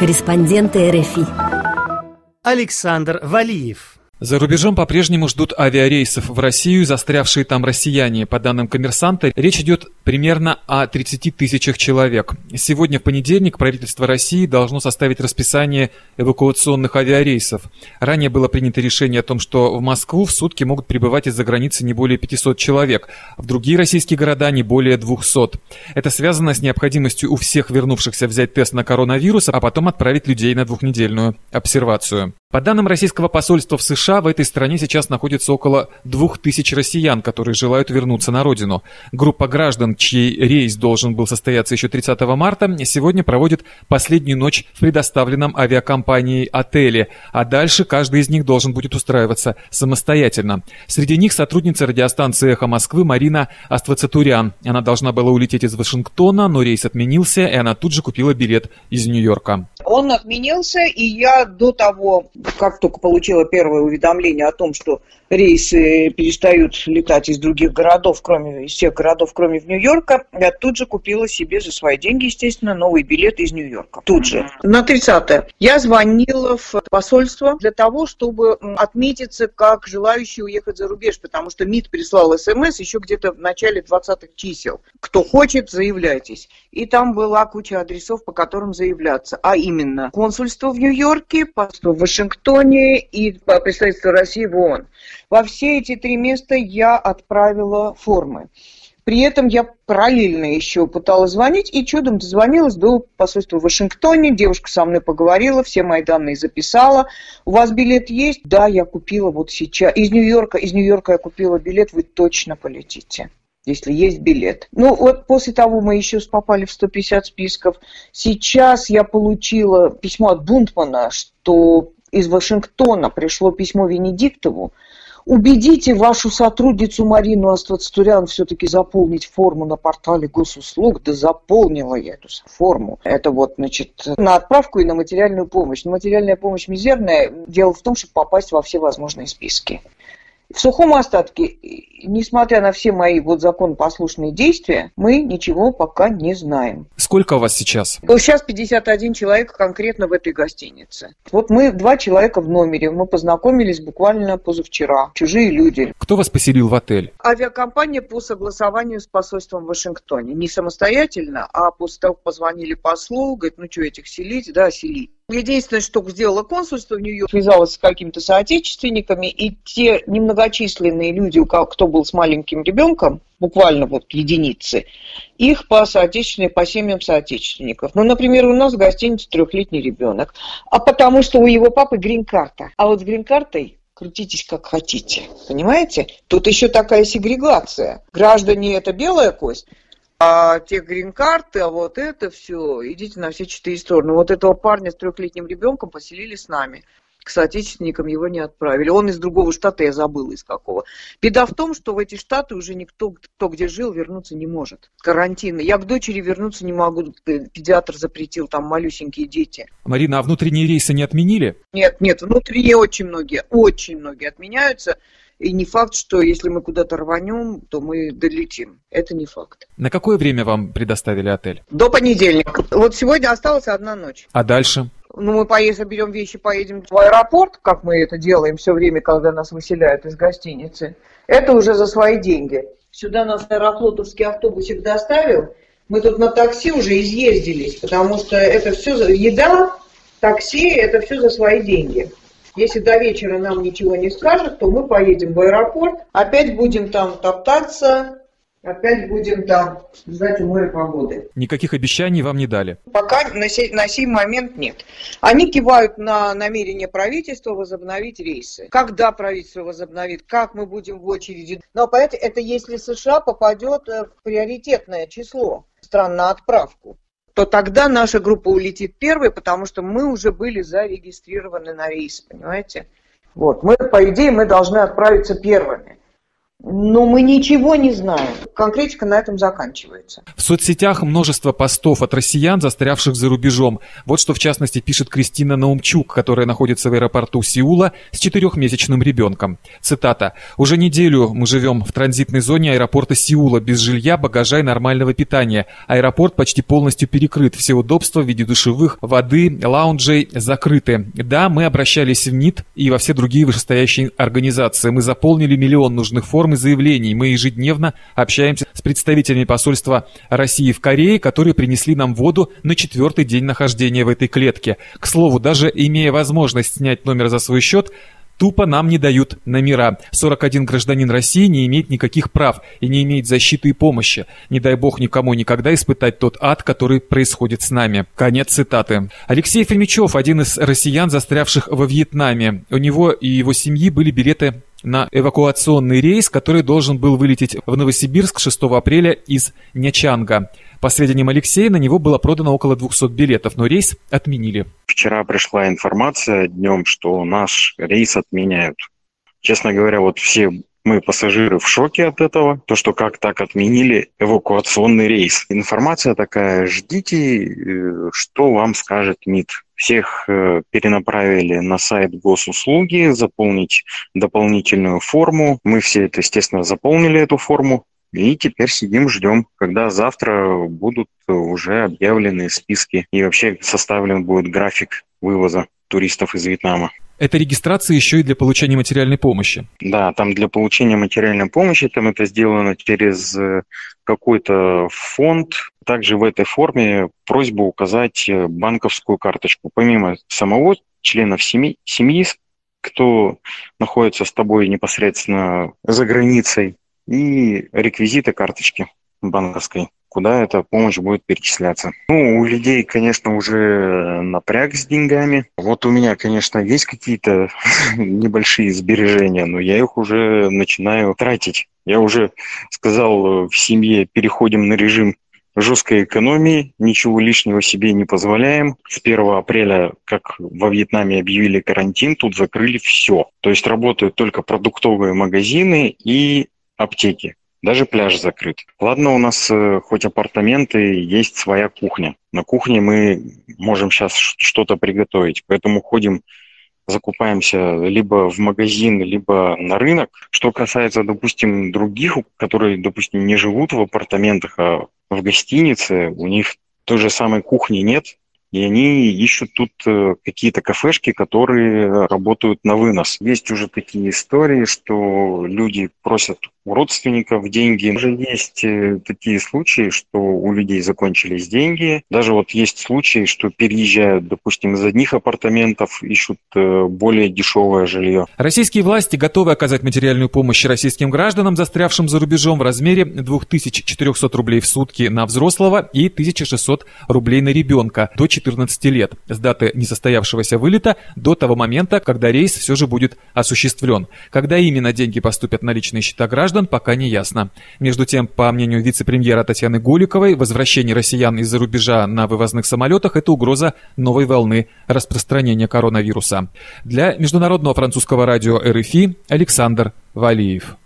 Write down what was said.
Корреспонденты РФИ. Александр Валиев. За рубежом по-прежнему ждут авиарейсов в Россию застрявшие там россияне. По данным коммерсанта, речь идет примерно о 30 тысячах человек. Сегодня, в понедельник, правительство России должно составить расписание эвакуационных авиарейсов. Ранее было принято решение о том, что в Москву в сутки могут прибывать из-за границы не более 500 человек, в другие российские города не более 200. Это связано с необходимостью у всех вернувшихся взять тест на коронавирус, а потом отправить людей на двухнедельную обсервацию. По данным российского посольства в США, в этой стране сейчас находится около 2000 россиян, которые желают вернуться на родину. Группа граждан, чей рейс должен был состояться еще 30 марта, сегодня проводит последнюю ночь в предоставленном авиакомпанией отеле, а дальше каждый из них должен будет устраиваться самостоятельно. Среди них сотрудница радиостанции «Эхо Москвы» Марина Аствацатурян. Она должна была улететь из Вашингтона, но рейс отменился, и она тут же купила билет из Нью-Йорка. Он отменился, и я до того, как только получила первое уведомление о том, что рейсы перестают летать из других городов, кроме из всех городов, кроме в Нью-Йорка, я тут же купила себе за свои деньги, естественно, новый билет из Нью-Йорка. Тут же. На 30-е. Я звонила в посольство для того, чтобы отметиться как желающий уехать за рубеж, потому что МИД прислал смс еще где-то в начале 20-х чисел. Кто хочет, заявляйтесь. И там была куча адресов, по которым заявляться. А именно консульство в Нью-Йорке, посольство в Вашингтоне и представительство России в ООН. Во все эти три места я отправила формы. При этом я параллельно еще пыталась звонить и чудом дозвонилась до посольства в Вашингтоне. Девушка со мной поговорила, все мои данные записала. У вас билет есть? Да, я купила вот сейчас. Из Нью-Йорка, из Нью-Йорка я купила билет, вы точно полетите если есть билет. Ну, вот после того мы еще попали в 150 списков. Сейчас я получила письмо от Бунтмана, что из Вашингтона пришло письмо Венедиктову, Убедите вашу сотрудницу Марину Аствацтурян все-таки заполнить форму на портале госуслуг. Да заполнила я эту форму. Это вот, значит, на отправку и на материальную помощь. Но материальная помощь мизерная. Дело в том, чтобы попасть во все возможные списки. В сухом остатке, несмотря на все мои вот законопослушные действия, мы ничего пока не знаем. Сколько у вас сейчас? Сейчас 51 человек конкретно в этой гостинице. Вот мы два человека в номере. Мы познакомились буквально позавчера. Чужие люди. Кто вас поселил в отель? Авиакомпания по согласованию с посольством в Вашингтоне. Не самостоятельно, а после того, как позвонили послу, говорит, ну что, этих селить? Да, селить. Единственное, что сделало консульство в Нью-Йорке, связалось с какими-то соотечественниками, и те немногочисленные люди, кто был с маленьким ребенком, буквально вот единицы, их по соотечественным, по семьям соотечественников. Ну, например, у нас в гостинице трехлетний ребенок, а потому что у его папы грин-карта. А вот с грин-картой крутитесь как хотите. Понимаете? Тут еще такая сегрегация. Граждане это белая кость, а те грин-карты, а вот это все, идите на все четыре стороны. Вот этого парня с трехлетним ребенком поселили с нами. К соотечественникам его не отправили. Он из другого штата, я забыла из какого. Беда в том, что в эти штаты уже никто, кто где жил, вернуться не может. Карантины. Я к дочери вернуться не могу. Педиатр запретил, там малюсенькие дети. Марина, а внутренние рейсы не отменили? Нет, нет, внутренние очень многие, очень многие отменяются. И не факт, что если мы куда-то рванем, то мы долетим. Это не факт. На какое время вам предоставили отель? До понедельника. Вот сегодня осталась одна ночь. А дальше? Ну, мы поедем, берем вещи, поедем в аэропорт, как мы это делаем все время, когда нас выселяют из гостиницы. Это уже за свои деньги. Сюда нас аэрофлотовский автобусик доставил. Мы тут на такси уже изъездились, потому что это все за еда, такси, это все за свои деньги. Если до вечера нам ничего не скажут, то мы поедем в аэропорт, опять будем там топтаться, опять будем там ждать и погоды. Никаких обещаний вам не дали? Пока на сей, на сей момент нет. Они кивают на намерение правительства возобновить рейсы. Когда правительство возобновит, как мы будем в очереди. Но, понимаете, это если США попадет в приоритетное число стран на отправку то тогда наша группа улетит первой, потому что мы уже были зарегистрированы на рейс, понимаете? Вот, мы, по идее, мы должны отправиться первыми. Но мы ничего не знаем. Конкретика на этом заканчивается. В соцсетях множество постов от россиян, застрявших за рубежом. Вот что в частности пишет Кристина Наумчук, которая находится в аэропорту Сеула с четырехмесячным ребенком. Цитата. «Уже неделю мы живем в транзитной зоне аэропорта Сеула без жилья, багажа и нормального питания. Аэропорт почти полностью перекрыт. Все удобства в виде душевых, воды, лаунжей закрыты. Да, мы обращались в МИД и во все другие вышестоящие организации. Мы заполнили миллион нужных форм формы заявлений. Мы ежедневно общаемся с представителями посольства России в Корее, которые принесли нам воду на четвертый день нахождения в этой клетке. К слову, даже имея возможность снять номер за свой счет, Тупо нам не дают номера. 41 гражданин России не имеет никаких прав и не имеет защиты и помощи. Не дай бог никому никогда испытать тот ад, который происходит с нами. Конец цитаты. Алексей Фомичев, один из россиян, застрявших во Вьетнаме. У него и его семьи были билеты на эвакуационный рейс, который должен был вылететь в Новосибирск 6 апреля из Нячанга. По сведениям Алексея, на него было продано около 200 билетов, но рейс отменили. Вчера пришла информация днем, что наш рейс отменяют. Честно говоря, вот все мы, пассажиры, в шоке от этого. То, что как так отменили эвакуационный рейс. Информация такая, ждите, э, что вам скажет МИД. Всех э, перенаправили на сайт госуслуги, заполнить дополнительную форму. Мы все это, естественно, заполнили эту форму. И теперь сидим, ждем, когда завтра будут уже объявлены списки и вообще составлен будет график вывоза туристов из Вьетнама. Это регистрация еще и для получения материальной помощи. Да, там для получения материальной помощи, там это сделано через э, какой-то фонд. Также в этой форме просьба указать э, банковскую карточку. Помимо самого членов семьи, семьи кто находится с тобой непосредственно за границей, и реквизиты карточки банковской куда эта помощь будет перечисляться. Ну, у людей, конечно, уже напряг с деньгами. Вот у меня, конечно, есть какие-то небольшие сбережения, но я их уже начинаю тратить. Я уже сказал в семье, переходим на режим жесткой экономии, ничего лишнего себе не позволяем. С 1 апреля, как во Вьетнаме объявили карантин, тут закрыли все. То есть работают только продуктовые магазины и аптеки. Даже пляж закрыт. Ладно, у нас э, хоть апартаменты, есть своя кухня. На кухне мы можем сейчас что-то приготовить, поэтому ходим закупаемся либо в магазин, либо на рынок. Что касается, допустим, других, которые, допустим, не живут в апартаментах, а в гостинице, у них той же самой кухни нет, и они ищут тут э, какие-то кафешки, которые работают на вынос. Есть уже такие истории, что люди просят у родственников деньги. Уже есть э, такие случаи, что у людей закончились деньги. Даже вот есть случаи, что переезжают, допустим, из одних апартаментов, ищут э, более дешевое жилье. Российские власти готовы оказать материальную помощь российским гражданам, застрявшим за рубежом в размере 2400 рублей в сутки на взрослого и 1600 рублей на ребенка до 14 лет с даты несостоявшегося вылета до того момента, когда рейс все же будет осуществлен. Когда именно деньги поступят на личные счета граждан, пока не ясно. Между тем, по мнению вице-премьера Татьяны Голиковой, возвращение россиян из-за рубежа на вывозных самолетах – это угроза новой волны распространения коронавируса. Для международного французского радио РФИ Александр Валиев.